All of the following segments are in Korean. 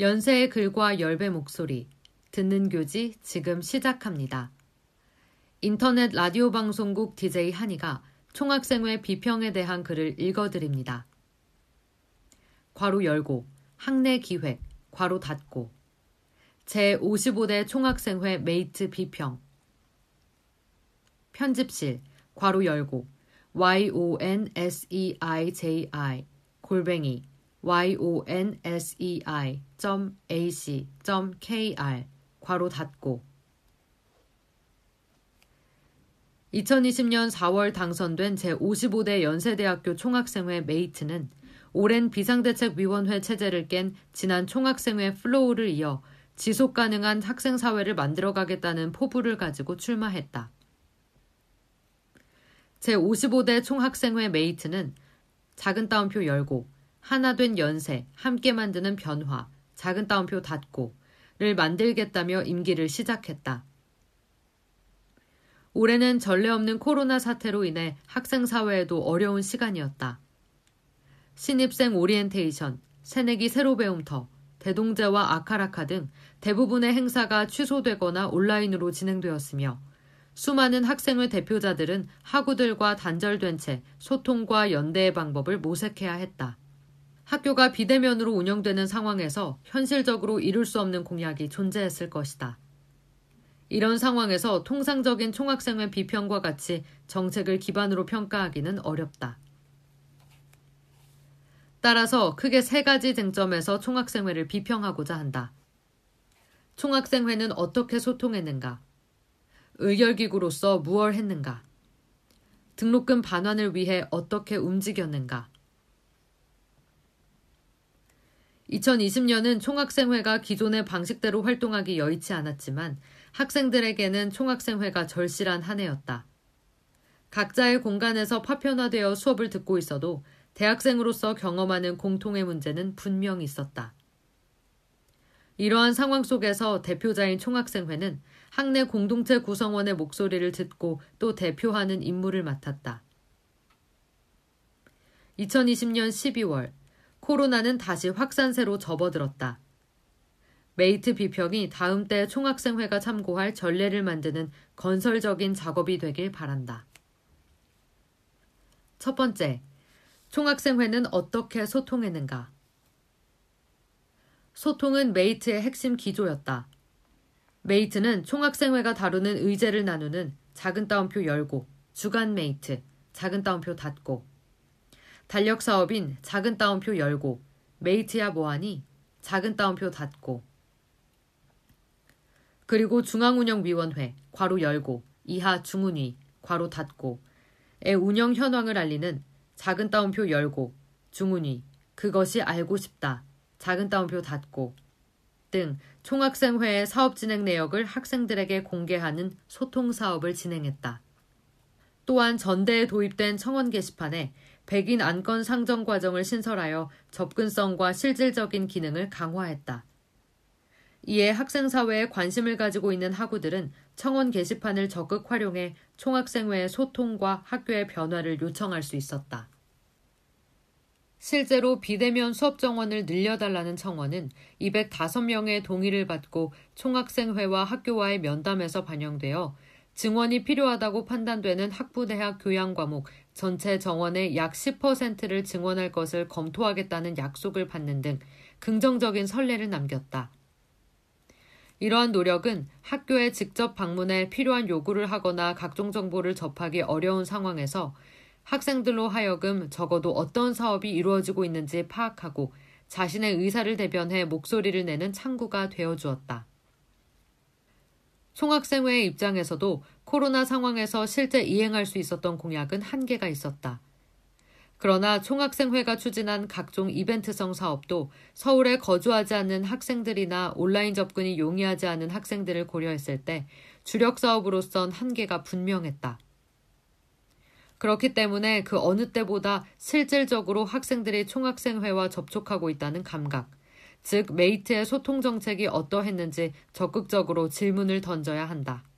연세의 글과 열배 목소리, 듣는 교지 지금 시작합니다. 인터넷 라디오 방송국 DJ 한이가 총학생회 비평에 대한 글을 읽어드립니다. 괄호 열고, 학내 기획, 괄호 닫고, 제55대 총학생회 메이트 비평, 편집실, 괄호 열고, yonseiji, 골뱅이, yonsei.ac.kr 괄호 닫고 2020년 4월 당선된 제55대 연세대학교 총학생회 메이트는 오랜 비상대책위원회 체제를 깬 지난 총학생회 플로우를 이어 지속 가능한 학생 사회를 만들어 가겠다는 포부를 가지고 출마했다. 제55대 총학생회 메이트는 작은 따옴표 열고 하나 된 연세, 함께 만드는 변화, 작은 따옴표 닫고를 만들겠다며 임기를 시작했다. 올해는 전례 없는 코로나 사태로 인해 학생 사회에도 어려운 시간이었다. 신입생 오리엔테이션, 새내기 새로 배움터, 대동제와 아카라카 등 대부분의 행사가 취소되거나 온라인으로 진행되었으며 수많은 학생회 대표자들은 학우들과 단절된 채 소통과 연대의 방법을 모색해야 했다. 학교가 비대면으로 운영되는 상황에서 현실적으로 이룰 수 없는 공약이 존재했을 것이다. 이런 상황에서 통상적인 총학생회 비평과 같이 정책을 기반으로 평가하기는 어렵다. 따라서 크게 세 가지 쟁점에서 총학생회를 비평하고자 한다. 총학생회는 어떻게 소통했는가? 의결기구로서 무얼 했는가? 등록금 반환을 위해 어떻게 움직였는가? 2020년은 총학생회가 기존의 방식대로 활동하기 여의치 않았지만 학생들에게는 총학생회가 절실한 한 해였다. 각자의 공간에서 파편화되어 수업을 듣고 있어도 대학생으로서 경험하는 공통의 문제는 분명히 있었다. 이러한 상황 속에서 대표자인 총학생회는 학내 공동체 구성원의 목소리를 듣고 또 대표하는 임무를 맡았다. 2020년 12월 코로나는 다시 확산세로 접어들었다. 메이트 비평이 다음 때 총학생회가 참고할 전례를 만드는 건설적인 작업이 되길 바란다. 첫 번째, 총학생회는 어떻게 소통했는가? 소통은 메이트의 핵심 기조였다. 메이트는 총학생회가 다루는 의제를 나누는 작은 따옴표 열고, 주간 메이트, 작은 따옴표 닫고, 달력 사업인 작은 따옴표 열고 메이트야 뭐하니? 작은 따옴표 닫고. 그리고 중앙운영위원회 괄호 열고 이하 중운위 괄호 닫고 의 운영 현황을 알리는 작은 따옴표 열고 중운위 그것이 알고 싶다 작은 따옴표 닫고. 등 총학생회의 사업 진행 내역을 학생들에게 공개하는 소통 사업을 진행했다. 또한 전대에 도입된 청원 게시판에 백인 안건 상정 과정을 신설하여 접근성과 실질적인 기능을 강화했다. 이에 학생사회에 관심을 가지고 있는 학우들은 청원 게시판을 적극 활용해 총학생회의 소통과 학교의 변화를 요청할 수 있었다. 실제로 비대면 수업 정원을 늘려달라는 청원은 205명의 동의를 받고 총학생회와 학교와의 면담에서 반영되어 증원이 필요하다고 판단되는 학부대학 교양 과목 전체 정원의 약 10%를 증원할 것을 검토하겠다는 약속을 받는 등 긍정적인 선례를 남겼다. 이러한 노력은 학교에 직접 방문해 필요한 요구를 하거나 각종 정보를 접하기 어려운 상황에서 학생들로 하여금 적어도 어떤 사업이 이루어지고 있는지 파악하고 자신의 의사를 대변해 목소리를 내는 창구가 되어 주었다. 총학생회의 입장에서도 코로나 상황에서 실제 이행할 수 있었던 공약은 한계가 있었다. 그러나 총학생회가 추진한 각종 이벤트성 사업도 서울에 거주하지 않는 학생들이나 온라인 접근이 용이하지 않은 학생들을 고려했을 때 주력 사업으로선 한계가 분명했다. 그렇기 때문에 그 어느 때보다 실질적으로 학생들이 총학생회와 접촉하고 있다는 감각, 즉 메이트의 소통 정책이 어떠했는지 적극적으로 질문을 던져야 한다.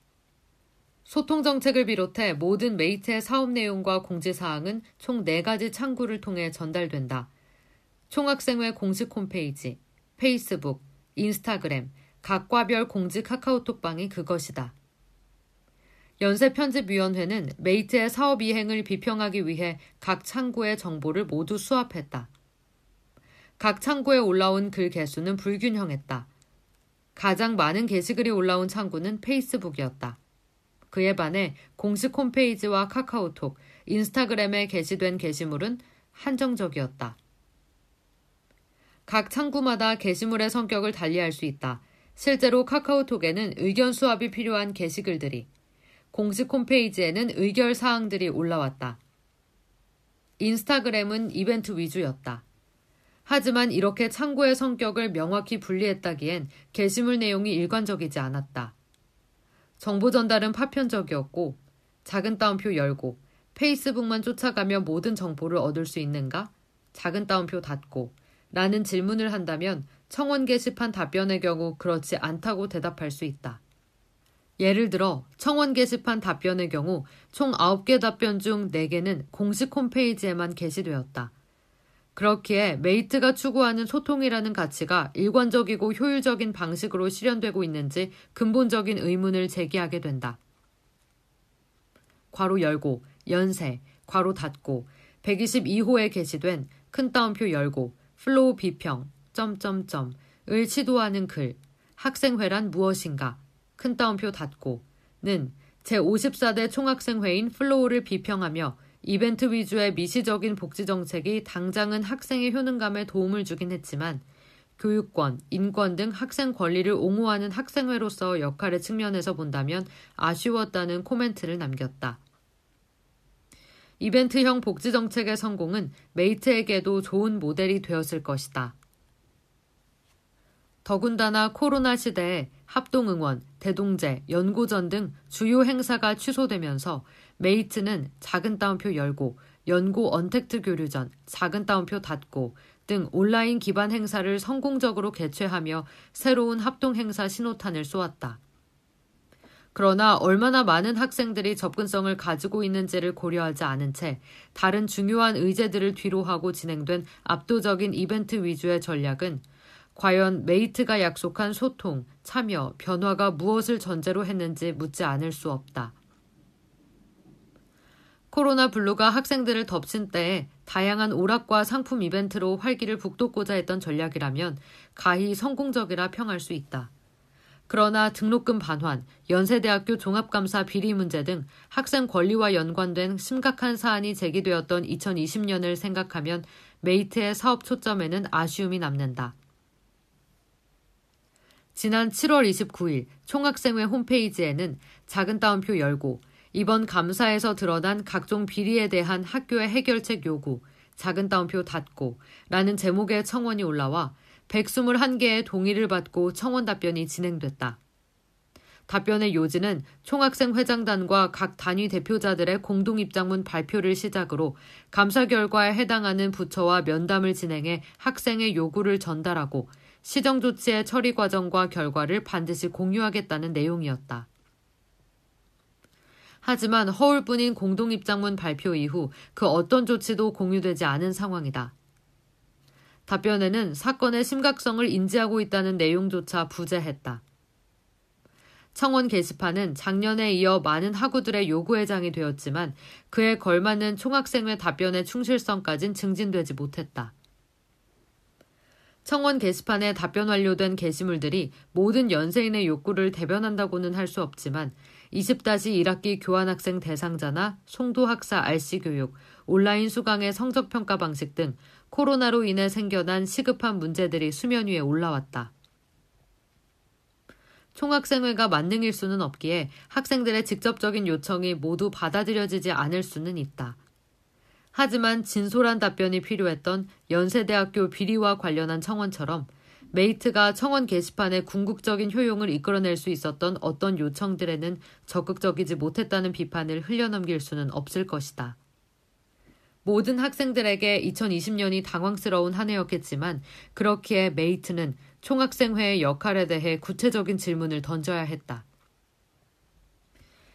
소통 정책을 비롯해 모든 메이트의 사업 내용과 공지 사항은 총 4가지 창구를 통해 전달된다. 총학생회 공식 홈페이지, 페이스북, 인스타그램, 각과별 공지 카카오톡방이 그것이다. 연세편집위원회는 메이트의 사업 이행을 비평하기 위해 각 창구의 정보를 모두 수합했다. 각 창구에 올라온 글 개수는 불균형했다. 가장 많은 게시글이 올라온 창구는 페이스북이었다. 그에 반해 공식 홈페이지와 카카오톡, 인스타그램에 게시된 게시물은 한정적이었다. 각 창구마다 게시물의 성격을 달리할 수 있다. 실제로 카카오톡에는 의견 수합이 필요한 게시글들이, 공식 홈페이지에는 의결 사항들이 올라왔다. 인스타그램은 이벤트 위주였다. 하지만 이렇게 창구의 성격을 명확히 분리했다기엔 게시물 내용이 일관적이지 않았다. 정보 전달은 파편적이었고 작은 따옴표 열고 페이스북만 쫓아가며 모든 정보를 얻을 수 있는가? 작은 따옴표 닫고 라는 질문을 한다면 청원 게시판 답변의 경우 그렇지 않다고 대답할 수 있다. 예를 들어 청원 게시판 답변의 경우 총 9개 답변 중 4개는 공식 홈페이지에만 게시되었다. 그렇기에 메이트가 추구하는 소통이라는 가치가 일관적이고 효율적인 방식으로 실현되고 있는지 근본적인 의문을 제기하게 된다. 괄호 열고, 연세, 괄호 닫고, 122호에 게시된 큰 따옴표 열고, 플로우 비평, 점점점, 을 시도하는 글, 학생회란 무엇인가, 큰 따옴표 닫고, 는 제54대 총학생회인 플로우를 비평하며 이벤트 위주의 미시적인 복지 정책이 당장은 학생의 효능감에 도움을 주긴 했지만 교육권, 인권 등 학생 권리를 옹호하는 학생회로서 역할의 측면에서 본다면 아쉬웠다는 코멘트를 남겼다. 이벤트형 복지 정책의 성공은 메이트에게도 좋은 모델이 되었을 것이다. 더군다나 코로나 시대에 합동응원, 대동제, 연고전 등 주요 행사가 취소되면서 메이트는 작은 따옴표 열고, 연고 언택트 교류전, 작은 따옴표 닫고 등 온라인 기반 행사를 성공적으로 개최하며 새로운 합동 행사 신호탄을 쏘았다. 그러나 얼마나 많은 학생들이 접근성을 가지고 있는지를 고려하지 않은 채 다른 중요한 의제들을 뒤로하고 진행된 압도적인 이벤트 위주의 전략은 과연 메이트가 약속한 소통, 참여, 변화가 무엇을 전제로 했는지 묻지 않을 수 없다. 코로나 블루가 학생들을 덮친 때에 다양한 오락과 상품 이벤트로 활기를 북돋고자 했던 전략이라면 가히 성공적이라 평할 수 있다. 그러나 등록금 반환, 연세대학교 종합감사 비리 문제 등 학생 권리와 연관된 심각한 사안이 제기되었던 2020년을 생각하면 메이트의 사업 초점에는 아쉬움이 남는다. 지난 7월 29일 총학생회 홈페이지에는 작은 따옴표 열고 이번 감사에서 드러난 각종 비리에 대한 학교의 해결책 요구, 작은 따옴표 닫고 라는 제목의 청원이 올라와 121개의 동의를 받고 청원 답변이 진행됐다. 답변의 요지는 총학생 회장단과 각 단위 대표자들의 공동 입장문 발표를 시작으로 감사 결과에 해당하는 부처와 면담을 진행해 학생의 요구를 전달하고 시정 조치의 처리 과정과 결과를 반드시 공유하겠다는 내용이었다. 하지만 허울뿐인 공동 입장문 발표 이후 그 어떤 조치도 공유되지 않은 상황이다. 답변에는 사건의 심각성을 인지하고 있다는 내용조차 부재했다. 청원 게시판은 작년에 이어 많은 학우들의 요구회장이 되었지만 그에 걸맞는 총학생회 답변의 충실성까진 증진되지 못했다. 청원 게시판에 답변 완료된 게시물들이 모든 연세인의 욕구를 대변한다고는 할 수 없지만 20-1학기 교환학생 대상자나 송도학사 RC 교육, 온라인 수강의 성적평가 방식 등 코로나로 인해 생겨난 시급한 문제들이 수면 위에 올라왔다. 총학생회가 만능일 수는 없기에 학생들의 직접적인 요청이 모두 받아들여지지 않을 수는 있다. 하지만 진솔한 답변이 필요했던 연세대학교 비리와 관련한 청원처럼 메이트가 청원 게시판에 궁극적인 효용을 이끌어낼 수 있었던 어떤 요청들에는 적극적이지 못했다는 비판을 흘려넘길 수는 없을 것이다. 모든 학생들에게 2020년이 당황스러운 한 해였겠지만 그렇기에 메이트는 총학생회의 역할에 대해 구체적인 질문을 던져야 했다.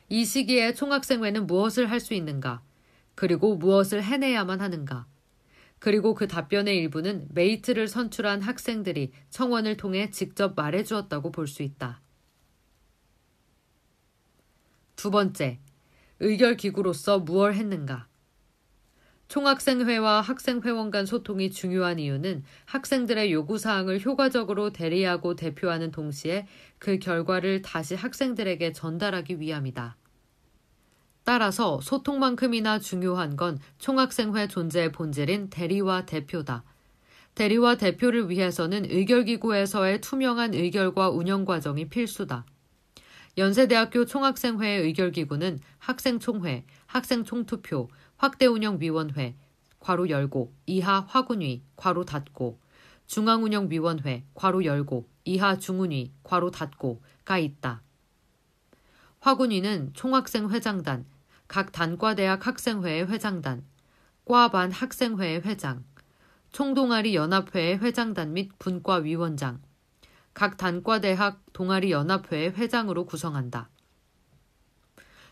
이 시기에 총학생회는 무엇을 할 수 있는가? 그리고 무엇을 해내야만 하는가? 그리고 그 답변의 일부는 메이트를 선출한 학생들이 청원을 통해 직접 말해주었다고 볼 수 있다. 두 번째, 의결 기구로서 무얼 했는가? 총학생회와 학생회원 간 소통이 중요한 이유는 학생들의 요구사항을 효과적으로 대리하고 대표하는 동시에 그 결과를 다시 학생들에게 전달하기 위함이다. 따라서 소통만큼이나 중요한 건 총학생회 존재의 본질인 대리와 대표다. 대리와 대표를 위해서는 의결기구에서의 투명한 의결과 운영 과정이 필수다. 연세대학교 총학생회의 의결기구는 학생총회, 학생총투표, 확대운영위원회, 괄호 열고, 이하 화군위, 괄호 닫고, 중앙운영위원회, 괄호 열고, 이하 중운위, 괄호 닫고 가 있다. 화군위는 총학생회장단, 각 단과대학 학생회의 회장단, 과반 학생회의 회장, 총동아리 연합회의 회장단 및 분과위원장, 각 단과대학 동아리 연합회의 회장으로 구성한다.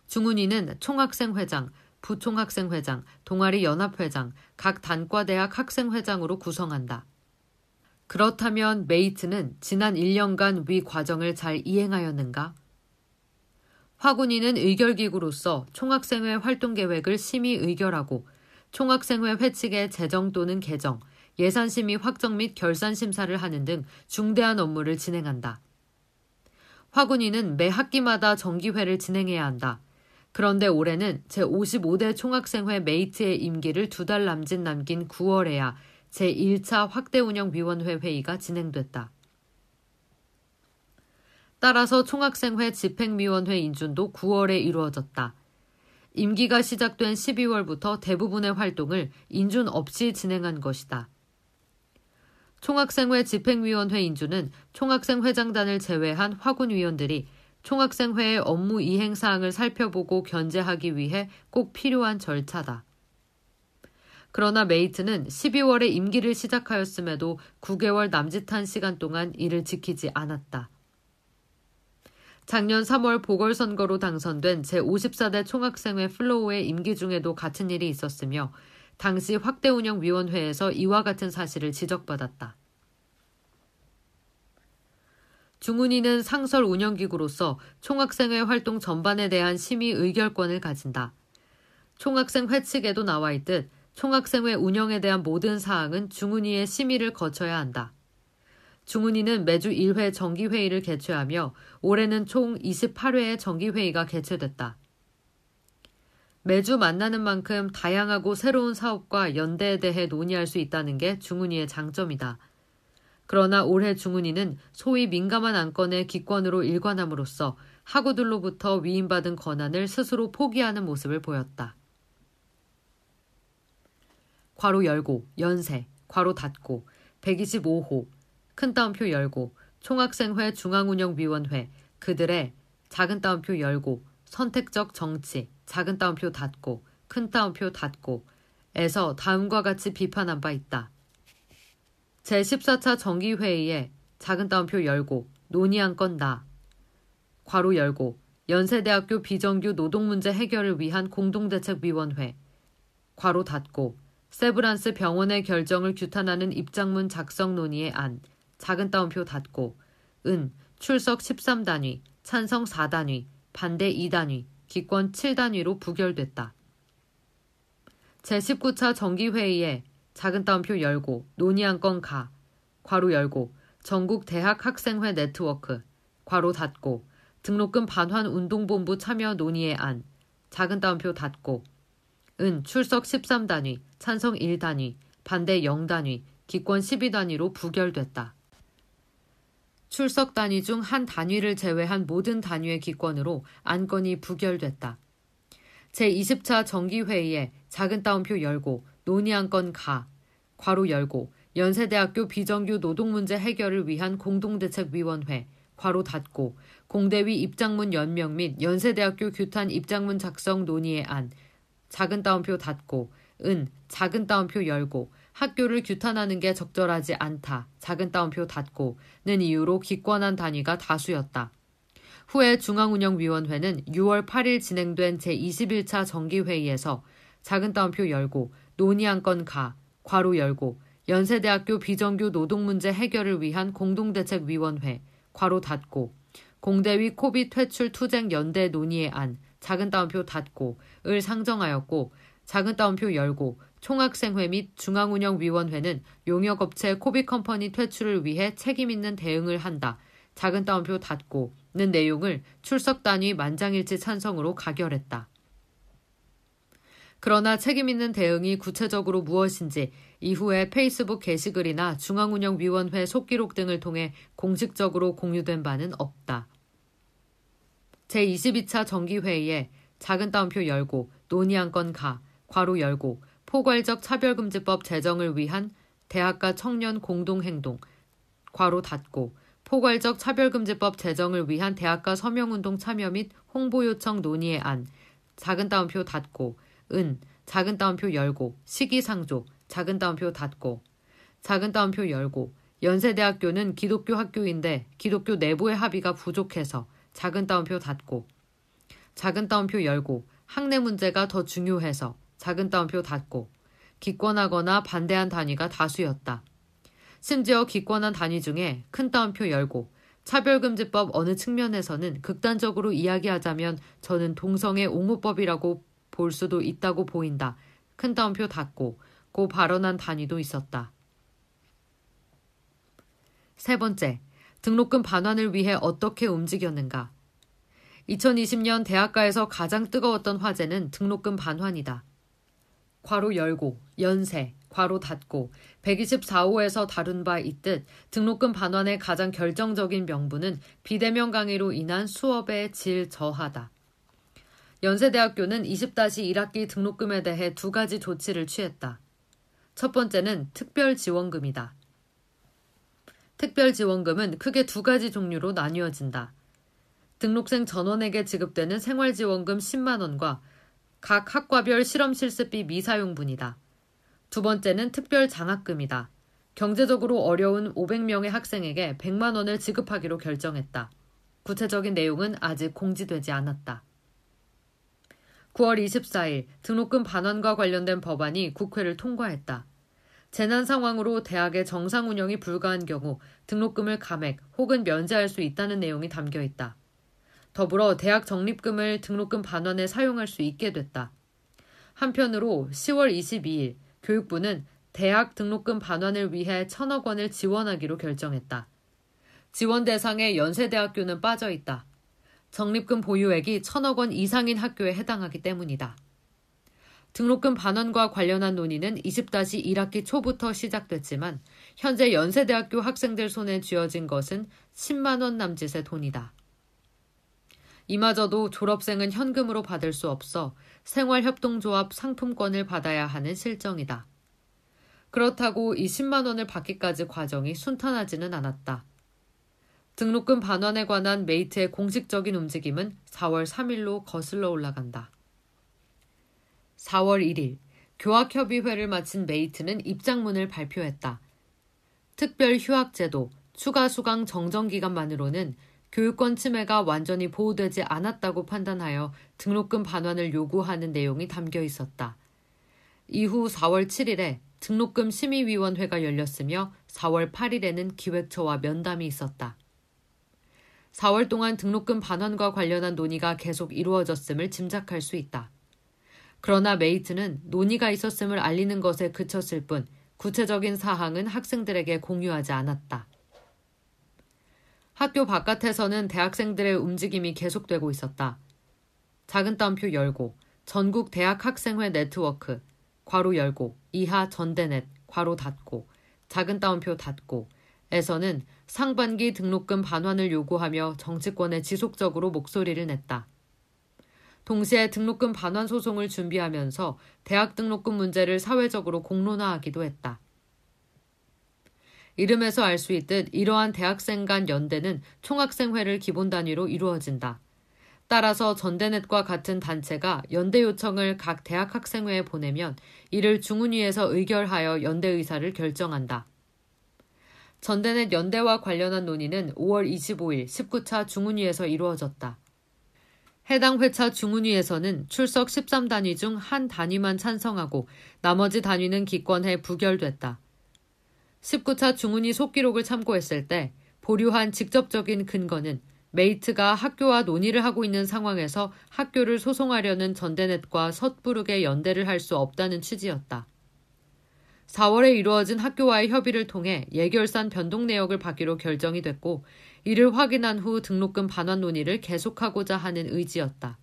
중훈위는 총학생회장, 부총학생회장, 동아리 연합회장, 각 단과대학 학생회장으로 구성한다. 그렇다면 메이트는 지난 1년간 위 과정을 잘 이행하였는가? 화군위는 의결기구로서 총학생회 활동 계획을 심의 의결하고 총학생회 회칙의 제정 또는 개정, 예산심의 확정 및 결산심사를 하는 등 중대한 업무를 진행한다. 화군위는 매 학기마다 정기회를 진행해야 한다. 그런데 올해는 제55대 총학생회 메이트의 임기를 두 달 남짓 남긴 9월에야 제1차 확대운영위원회 회의가 진행됐다. 따라서 총학생회 집행위원회 인준도 9월에 이루어졌다. 임기가 시작된 12월부터 대부분의 활동을 인준 없이 진행한 것이다. 총학생회 집행위원회 인준은 총학생회장단을 제외한 확운위원들이 총학생회의 업무 이행 사항을 살펴보고 견제하기 위해 꼭 필요한 절차다. 그러나 메이트는 12월에 임기를 시작하였음에도 9개월 남짓한 시간 동안 이를 지키지 않았다. 작년 3월 보궐선거로 당선된 제54대 총학생회 플로우의 임기 중에도 같은 일이 있었으며 당시 확대운영위원회에서 이와 같은 사실을 지적받았다. 중훈이는 상설 운영기구로서 총학생회 활동 전반에 대한 심의 의결권을 가진다. 총학생 회칙에도 나와 있듯 총학생회 운영에 대한 모든 사항은 중훈이의 심의를 거쳐야 한다. 중훈이는 매주 1회 정기회의를 개최하며 올해는 총 28회의 정기회의가 개최됐다. 매주 만나는 만큼 다양하고 새로운 사업과 연대에 대해 논의할 수 있다는 게 중훈이의 장점이다. 그러나 올해 중훈이는 소위 민감한 안건의 기권으로 일관함으로써 학우들로부터 위임받은 권한을 스스로 포기하는 모습을 보였다. 괄호 열고, 연세, 괄호 닫고, 125호, 큰 따옴표 열고, 총학생회 중앙운영위원회, 그들의 작은 따옴표 열고, 선택적 정치, 작은 따옴표 닫고, 큰 따옴표 닫고, 에서 다음과 같이 비판한 바 있다. 제14차 정기회의에 작은 따옴표 열고, 논의한 건 나. 괄호 열고, 연세대학교 비정규 노동문제 해결을 위한 공동대책위원회. 괄호 닫고, 세브란스 병원의 결정을 규탄하는 입장문 작성 논의의 안. 작은 따옴표 닫고, 은, 출석 13단위, 찬성 4단위, 반대 2단위, 기권 7단위로 부결됐다. 제19차 정기회의에 작은 따옴표 열고 논의한 건 가, 괄호 열고 전국 대학 학생회 네트워크, 괄호 닫고 등록금 반환 운동본부 참여 논의의 안, 작은 따옴표 닫고 은 출석 13단위, 찬성 1단위, 반대 0단위, 기권 12단위로 부결됐다. 출석 단위 중 한 단위를 제외한 모든 단위의 기권으로 안건이 부결됐다. 제20차 정기회의에 작은 따옴표 열고 논의한 건 가, 괄호 열고 연세대학교 비정규 노동문제 해결을 위한 공동대책위원회, 괄호 닫고 공대위 입장문 연명 및 연세대학교 규탄 입장문 작성 논의의 안, 작은 따옴표 닫고 은 작은 따옴표 열고 학교를 규탄하는 게 적절하지 않다. 작은 따옴표 닫고는 이유로 기권한 단위가 다수였다. 후에 중앙운영위원회는 6월 8일 진행된 제21차 정기회의에서 작은 따옴표 열고 논의한 건 가, 괄호 열고 연세대학교 비정규 노동문제 해결을 위한 공동대책위원회 괄호 닫고 공대위 코비 퇴출 투쟁 연대 논의의 안 작은 따옴표 닫고 을 상정하였고 작은 따옴표 열고 총학생회 및 중앙운영위원회는 용역업체 코비컴퍼니 퇴출을 위해 책임있는 대응을 한다. 작은 따옴표 닫고는 내용을 출석 단위 만장일치 찬성으로 가결했다. 그러나 책임있는 대응이 구체적으로 무엇인지 이후에 페이스북 게시글이나 중앙운영위원회 속기록 등을 통해 공식적으로 공유된 바는 없다. 제22차 정기회의에 작은 따옴표 열고 논의한 건 가, 괄호 열고 포괄적 차별금지법 제정을 위한 대학가 청년 공동행동, 괄호 닫고 포괄적 차별금지법 제정을 위한 대학가 서명운동 참여 및 홍보 요청 논의의 안, 작은 따옴표 닫고, 은, 작은 따옴표 열고, 시기상조, 작은 따옴표 닫고, 작은 따옴표 열고, 연세대학교는 기독교 학교인데 기독교 내부의 합의가 부족해서 작은 따옴표 닫고, 작은 따옴표 열고, 학내 문제가 더 중요해서 작은 따옴표 닫고, 기권하거나 반대한 단위가 다수였다. 심지어 기권한 단위 중에 큰 따옴표 열고 차별금지법 어느 측면에서는 극단적으로 이야기하자면 저는 동성애 옹호법이라고 볼 수도 있다고 보인다. 큰 따옴표 닫고 고 발언한 단위도 있었다. 세 번째, 등록금 반환을 위해 어떻게 움직였는가? 2020년 대학가에서 가장 뜨거웠던 화제는 등록금 반환이다. 괄호 열고, 연세, 괄호 닫고 124호에서 다룬 바 있듯 등록금 반환의 가장 결정적인 명분은 비대면 강의로 인한 수업의 질 저하다. 연세대학교는 20-1학기 등록금에 대해 두 가지 조치를 취했다. 첫 번째는 특별 지원금이다. 특별 지원금은 크게 두 가지 종류로 나뉘어진다. 등록생 전원에게 지급되는 생활지원금 10만원과 각 학과별 실험 실습비 미사용분이다. 두 번째는 특별 장학금이다. 경제적으로 어려운 500명의 학생에게 100만 원을 지급하기로 결정했다. 구체적인 내용은 아직 공지되지 않았다. 9월 24일 등록금 반환과 관련된 법안이 국회를 통과했다. 재난 상황으로 대학의 정상 운영이 불가한 경우 등록금을 감액 혹은 면제할 수 있다는 내용이 담겨 있다. 더불어 대학 적립금을 등록금 반환에 사용할 수 있게 됐다. 한편으로 10월 22일 교육부는 대학 등록금 반환을 위해 천억 원을 지원하기로 결정했다. 지원 대상에 연세대학교는 빠져 있다. 적립금 보유액이 천억 원 이상인 학교에 해당하기 때문이다. 등록금 반환과 관련한 논의는 20-1학기 초부터 시작됐지만 현재 연세대학교 학생들 손에 쥐어진 것은 10만 원 남짓의 돈이다. 이마저도 졸업생은 현금으로 받을 수 없어 생활협동조합 상품권을 받아야 하는 실정이다. 그렇다고 이 10만 원을 받기까지 과정이 순탄하지는 않았다. 등록금 반환에 관한 메이트의 공식적인 움직임은 4월 3일로 거슬러 올라간다. 4월 1일 교학협의회를 마친 메이트는 입장문을 발표했다. 특별 휴학제도, 추가 수강 정정 기간만으로는 교육권 침해가 완전히 보호되지 않았다고 판단하여 등록금 반환을 요구하는 내용이 담겨 있었다. 이후 4월 7일에 등록금 심의위원회가 열렸으며 4월 8일에는 기획처와 면담이 있었다. 4월 동안 등록금 반환과 관련한 논의가 계속 이루어졌음을 짐작할 수 있다. 그러나 메이트는 논의가 있었음을 알리는 것에 그쳤을 뿐 구체적인 사항은 학생들에게 공유하지 않았다. 학교 바깥에서는 대학생들의 움직임이 계속되고 있었다. 작은 따옴표 열고 전국 대학 학생회 네트워크 괄호 열고 이하 전대넷 괄호 닫고 작은 따옴표 닫고 에서는 상반기 등록금 반환을 요구하며 정치권에 지속적으로 목소리를 냈다. 동시에 등록금 반환 소송을 준비하면서 대학 등록금 문제를 사회적으로 공론화하기도 했다. 이름에서 알 수 있듯 이러한 대학생 간 연대는 총학생회를 기본 단위로 이루어진다. 따라서 전대넷과 같은 단체가 연대 요청을 각 대학 학생회에 보내면 이를 중훈위에서 의결하여 연대 의사를 결정한다. 전대넷 연대와 관련한 논의는 5월 25일 19차 중훈위에서 이루어졌다. 해당 회차 중훈위에서는 출석 13단위 중 한 단위만 찬성하고 나머지 단위는 기권해 부결됐다. 19차 중훈위 속기록을 참고했을 때 보류한 직접적인 근거는 메이트가 학교와 논의를 하고 있는 상황에서 학교를 소송하려는 전대넷과 섣부르게 연대를 할 수 없다는 취지였다. 4월에 이루어진 학교와의 협의를 통해 예결산 변동 내역을 받기로 결정이 됐고 이를 확인한 후 등록금 반환 논의를 계속하고자 하는 의지였다.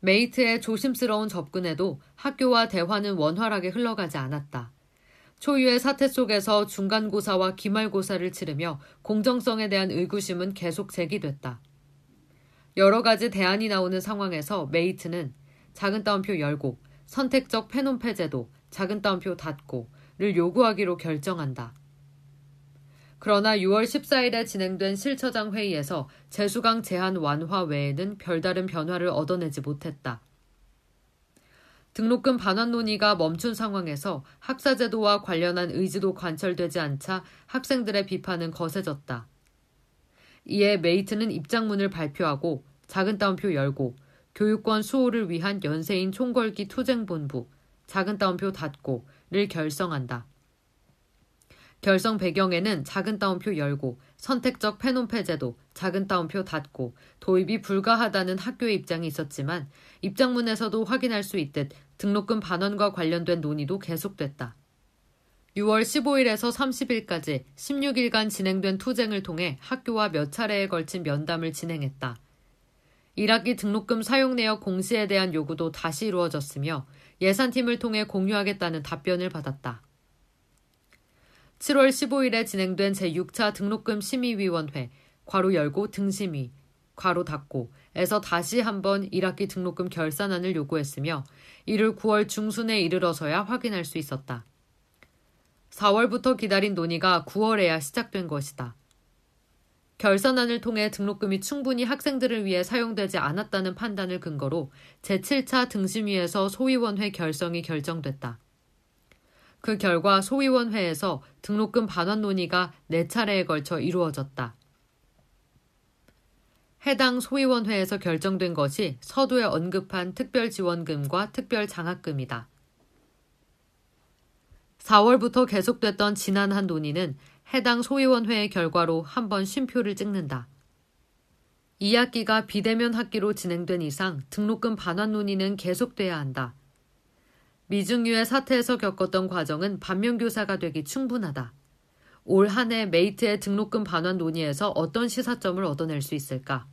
메이트의 조심스러운 접근에도 학교와 대화는 원활하게 흘러가지 않았다. 초유의 사태 속에서 중간고사와 기말고사를 치르며 공정성에 대한 의구심은 계속 제기됐다. 여러 가지 대안이 나오는 상황에서 메이트는 작은 따옴표 열고 선택적 페논 폐제도 작은 따옴표 닫고를 요구하기로 결정한다. 그러나 6월 14일에 진행된 실처장 회의에서 재수강 제한 완화 외에는 별다른 변화를 얻어내지 못했다. 등록금 반환 논의가 멈춘 상황에서 학사제도와 관련한 의지도 관철되지 않자 학생들의 비판은 거세졌다. 이에 메이트는 입장문을 발표하고 작은 따옴표 열고 교육권 수호를 위한 연세인 총궐기 투쟁본부 작은 따옴표 닫고를 결성한다. 결성 배경에는 작은 따옴표 열고 선택적 페논 폐제도 작은 따옴표 닫고 도입이 불가하다는 학교의 입장이 있었지만 입장문에서도 확인할 수 있듯 등록금 반환과 관련된 논의도 계속됐다. 6월 15일에서 30일까지 16일간 진행된 투쟁을 통해 학교와 몇 차례에 걸친 면담을 진행했다. 1학기 등록금 사용 내역 공시에 대한 요구도 다시 이루어졌으며 예산팀을 통해 공유하겠다는 답변을 받았다. 7월 15일에 진행된 제6차 등록금 심의위원회 괄호 열고 등심위 괄호 닫고에서 다시 한번 1학기 등록금 결산안을 요구했으며 이를 9월 중순에 이르러서야 확인할 수 있었다. 4월부터 기다린 논의가 9월에야 시작된 것이다. 결산안을 통해 등록금이 충분히 학생들을 위해 사용되지 않았다는 판단을 근거로 제7차 등심위에서 소위원회 결성이 결정됐다. 그 결과 소위원회에서 등록금 반환 논의가 4차례에 걸쳐 이루어졌다. 해당 소위원회에서 결정된 것이 서두에 언급한 특별지원금과 특별장학금이다. 4월부터 계속됐던 지난 한 논의는 해당 소위원회의 결과로 한 번 쉼표를 찍는다. 2학기가 비대면 학기로 진행된 이상 등록금 반환 논의는 계속돼야 한다. 미중유의 사태에서 겪었던 과정은 반면교사가 되기 충분하다. 올 한 해 메이트의 등록금 반환 논의에서 어떤 시사점을 얻어낼 수 있을까?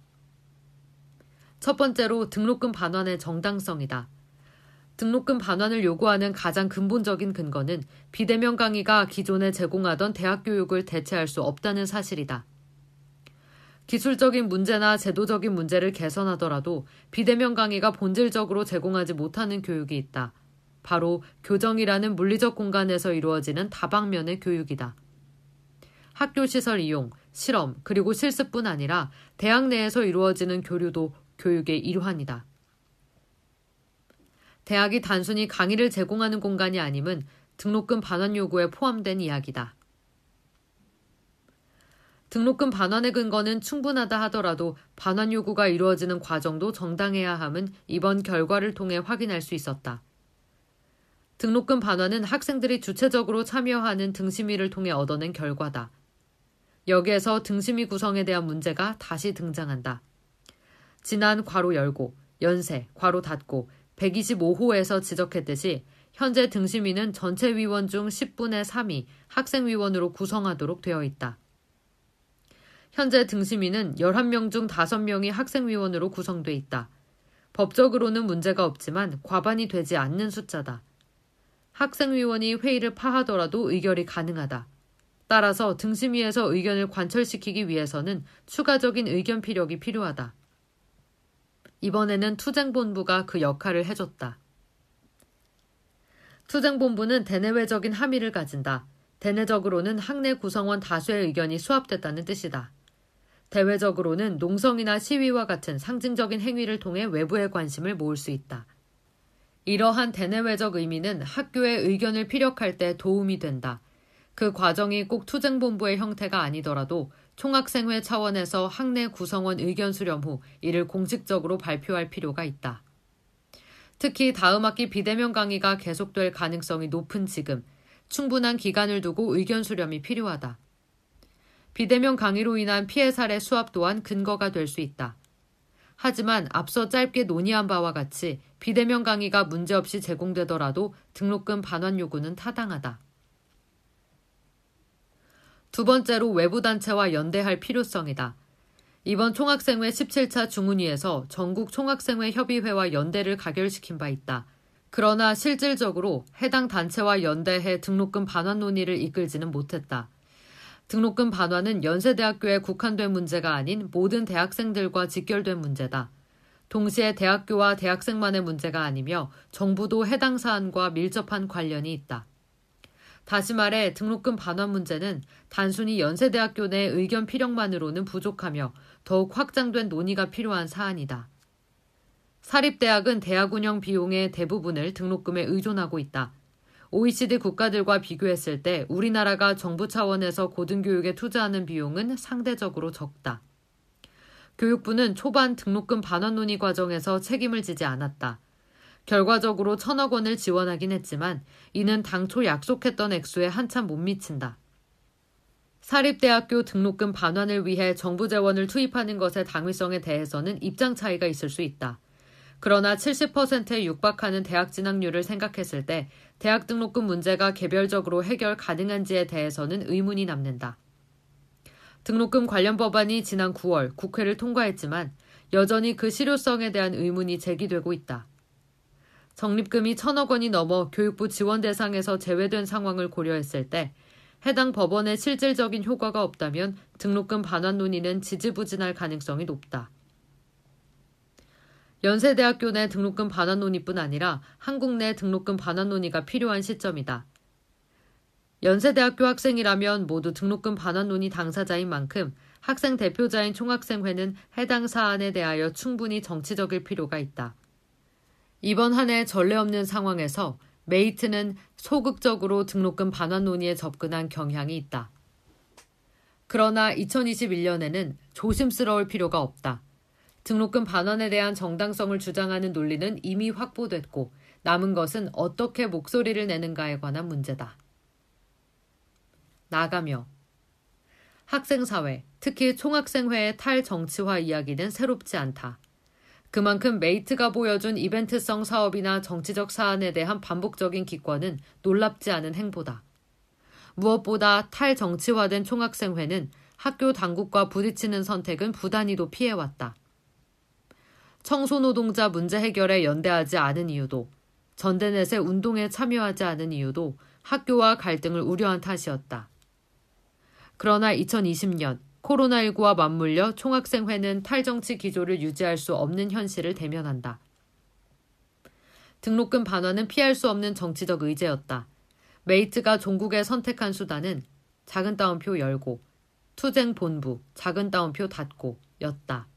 첫 번째로 등록금 반환의 정당성이다. 등록금 반환을 요구하는 가장 근본적인 근거는 비대면 강의가 기존에 제공하던 대학 교육을 대체할 수 없다는 사실이다. 기술적인 문제나 제도적인 문제를 개선하더라도 비대면 강의가 본질적으로 제공하지 못하는 교육이 있다. 바로 교정이라는 물리적 공간에서 이루어지는 다방면의 교육이다. 학교 시설 이용, 실험, 그리고 실습뿐 아니라 대학 내에서 이루어지는 교류도 교육의 일환이다. 대학이 단순히 강의를 제공하는 공간이 아님은 등록금 반환 요구에 포함된 이야기다. 등록금 반환의 근거는 충분하다 하더라도 반환 요구가 이루어지는 과정도 정당해야 함은 이번 결과를 통해 확인할 수 있었다. 등록금 반환은 학생들이 주체적으로 참여하는 등심위를 통해 얻어낸 결과다. 여기에서 등심위 구성에 대한 문제가 다시 등장한다. 지난 괄호 열고, 연세, 괄호 닫고, 125호에서 지적했듯이 현재 등심위는 전체 위원 중 10분의 3이 학생위원으로 구성하도록 되어 있다. 현재 등심위는 11명 중 5명이 학생위원으로 구성돼 있다. 법적으로는 문제가 없지만 과반이 되지 않는 숫자다. 학생위원이 회의를 파하더라도 의결이 가능하다. 따라서 등심위에서 의견을 관철시키기 위해서는 추가적인 의견 피력이 필요하다. 이번에는 투쟁본부가 그 역할을 해줬다. 투쟁본부는 대내외적인 함의를 가진다. 대내적으로는 학내 구성원 다수의 의견이 수합됐다는 뜻이다. 대외적으로는 농성이나 시위와 같은 상징적인 행위를 통해 외부의 관심을 모을 수 있다. 이러한 대내외적 의미는 학교의 의견을 피력할 때 도움이 된다. 그 과정이 꼭 투쟁본부의 형태가 아니더라도 총학생회 차원에서 학내 구성원 의견 수렴 후 이를 공식적으로 발표할 필요가 있다. 특히 다음 학기 비대면 강의가 계속될 가능성이 높은 지금 충분한 기간을 두고 의견 수렴이 필요하다. 비대면 강의로 인한 피해 사례 수합 또한 근거가 될 수 있다. 하지만 앞서 짧게 논의한 바와 같이 비대면 강의가 문제없이 제공되더라도 등록금 반환 요구는 타당하다. 두 번째로 외부 단체와 연대할 필요성이다. 이번 총학생회 17차 중훈위에서 전국 총학생회 협의회와 연대를 가결시킨 바 있다. 그러나 실질적으로 해당 단체와 연대해 등록금 반환 논의를 이끌지는 못했다. 등록금 반환은 연세대학교에 국한된 문제가 아닌 모든 대학생들과 직결된 문제다. 동시에 대학교와 대학생만의 문제가 아니며 정부도 해당 사안과 밀접한 관련이 있다. 다시 말해 등록금 반환 문제는 단순히 연세대학교 내 의견 필요만으로는 부족하며 더욱 확장된 논의가 필요한 사안이다. 사립대학은 대학 운영 비용의 대부분을 등록금에 의존하고 있다. OECD 국가들과 비교했을 때 우리나라가 정부 차원에서 고등교육에 투자하는 비용은 상대적으로 적다. 교육부는 초반 등록금 반환 논의 과정에서 책임을 지지 않았다. 결과적으로 천억 원을 지원하긴 했지만 이는 당초 약속했던 액수에 한참 못 미친다. 사립대학교 등록금 반환을 위해 정부 재원을 투입하는 것의 당위성에 대해서는 입장 차이가 있을 수 있다. 그러나 70%에 육박하는 대학 진학률을 생각했을 때 대학 등록금 문제가 개별적으로 해결 가능한지에 대해서는 의문이 남는다. 등록금 관련 법안이 지난 9월 국회를 통과했지만 여전히 그 실효성에 대한 의문이 제기되고 있다. 적립금이 천억 원이 넘어 교육부 지원 대상에서 제외된 상황을 고려했을 때 해당 법원의 실질적인 효과가 없다면 등록금 반환 논의는 지지부진할 가능성이 높다. 연세대학교 내 등록금 반환 논의뿐 아니라 한국 내 등록금 반환 논의가 필요한 시점이다. 연세대학교 학생이라면 모두 등록금 반환 논의 당사자인 만큼 학생 대표자인 총학생회는 해당 사안에 대하여 충분히 정치적일 필요가 있다. 이번 한 해 전례 없는 상황에서 메이트는 소극적으로 등록금 반환 논의에 접근한 경향이 있다. 그러나 2021년에는 조심스러울 필요가 없다. 등록금 반환에 대한 정당성을 주장하는 논리는 이미 확보됐고 남은 것은 어떻게 목소리를 내는가에 관한 문제다. 나가며 학생사회, 특히 총학생회의 탈정치화 이야기는 새롭지 않다. 그만큼 메이트가 보여준 이벤트성 사업이나 정치적 사안에 대한 반복적인 기권은 놀랍지 않은 행보다. 무엇보다 탈정치화된 총학생회는 학교 당국과 부딪히는 선택은 부단히도 피해왔다. 청소노동자 문제 해결에 연대하지 않은 이유도, 전대넷의 운동에 참여하지 않은 이유도 학교와 갈등을 우려한 탓이었다. 그러나 2020년 코로나19와 맞물려 총학생회는 탈정치 기조를 유지할 수 없는 현실을 대면한다. 등록금 반환은 피할 수 없는 정치적 의제였다. 메이트가 종국에 선택한 수단은 작은 따옴표 열고, 투쟁 본부, 작은 따옴표 닫고 였다.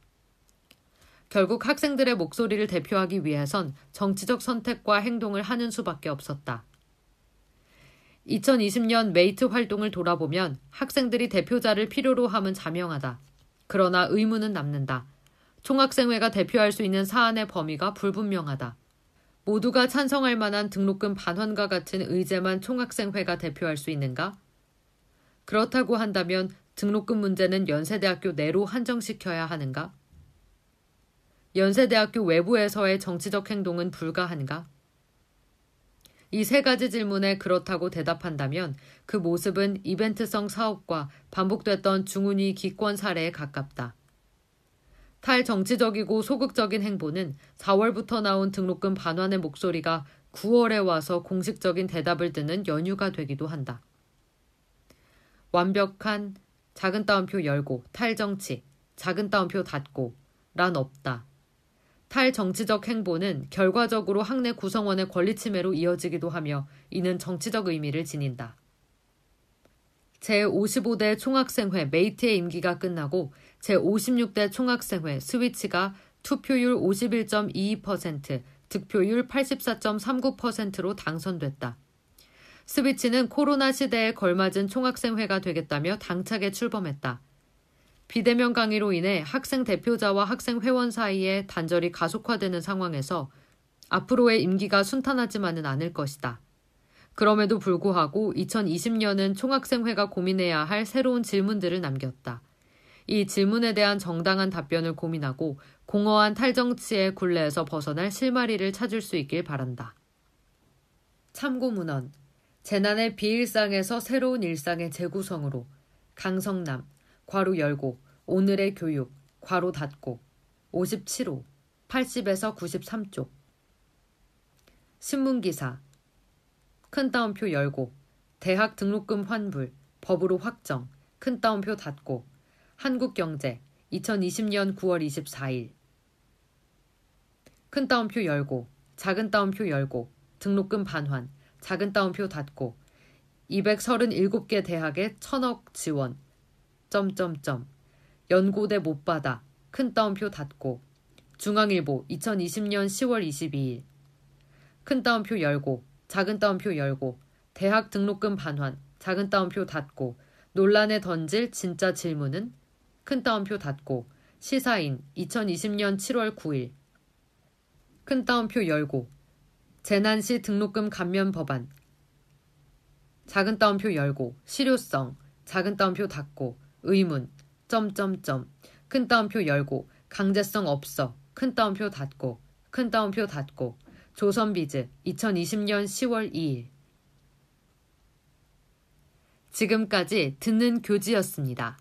결국 학생들의 목소리를 대표하기 위해선 정치적 선택과 행동을 하는 수밖에 없었다. 2020년 메이트 활동을 돌아보면 학생들이 대표자를 필요로 함은 자명하다. 그러나 의문은 남는다. 총학생회가 대표할 수 있는 사안의 범위가 불분명하다. 모두가 찬성할 만한 등록금 반환과 같은 의제만 총학생회가 대표할 수 있는가? 그렇다고 한다면 등록금 문제는 연세대학교 내로 한정시켜야 하는가? 연세대학교 외부에서의 정치적 행동은 불가한가? 이 세 가지 질문에 그렇다고 대답한다면 그 모습은 이벤트성 사업과 반복됐던 중훈위 기권 사례에 가깝다. 탈정치적이고 소극적인 행보는 4월부터 나온 등록금 반환의 목소리가 9월에 와서 공식적인 대답을 듣는 연유가 되기도 한다. 완벽한 작은 따옴표 열고 탈정치, 작은 따옴표 닫고 란 없다. 탈정치적 행보는 결과적으로 학내 구성원의 권리 침해로 이어지기도 하며 이는 정치적 의미를 지닌다. 제55대 총학생회 메이트의 임기가 끝나고 제56대 총학생회 스위치가 투표율 51.22%, 득표율 84.39%로 당선됐다. 스비치는 코로나 시대에 걸맞은 총학생회가 되겠다며 당차게 출범했다. 비대면 강의로 인해 학생 대표자와 학생 회원 사이에 단절이 가속화되는 상황에서 앞으로의 임기가 순탄하지만은 않을 것이다. 그럼에도 불구하고 2020년은 총학생회가 고민해야 할 새로운 질문들을 남겼다. 이 질문에 대한 정당한 답변을 고민하고 공허한 탈정치의 굴레에서 벗어날 실마리를 찾을 수 있길 바란다. 참고문헌 재난의 비일상에서 새로운 일상의 재구성으로 강성남 괄호 열고 오늘의 교육 괄호 닫고 57호 80에서 93쪽. 신문기사 큰 따옴표 열고 대학 등록금 환불 법으로 확정 큰 따옴표 닫고 한국경제 2020년 9월 24일. 큰 따옴표 열고 작은 따옴표 열고 등록금 반환 작은 따옴표 닫고 237개 대학에 천억 지원 점점점. 연고대 못 받아. 큰 따옴표 닫고. 중앙일보 2020년 10월 22일. 큰 따옴표 열고 작은 따옴표 열고. 대학 등록금 반환 작은 따옴표 닫고. 논란에 던질 진짜 질문은 큰 따옴표 닫고. 시사인 2020년 7월 9일. 큰 따옴표 열고. 재난시 등록금 감면 법안. 작은 따옴표 열고. 실효성. 작은 따옴표 닫고 의문 점점점. 큰 따옴표 열고 강제성 없어. 큰 따옴표 닫고 큰 따옴표 닫고. 조선비즈 2020년 10월 2일. 지금까지 듣는 교지였습니다.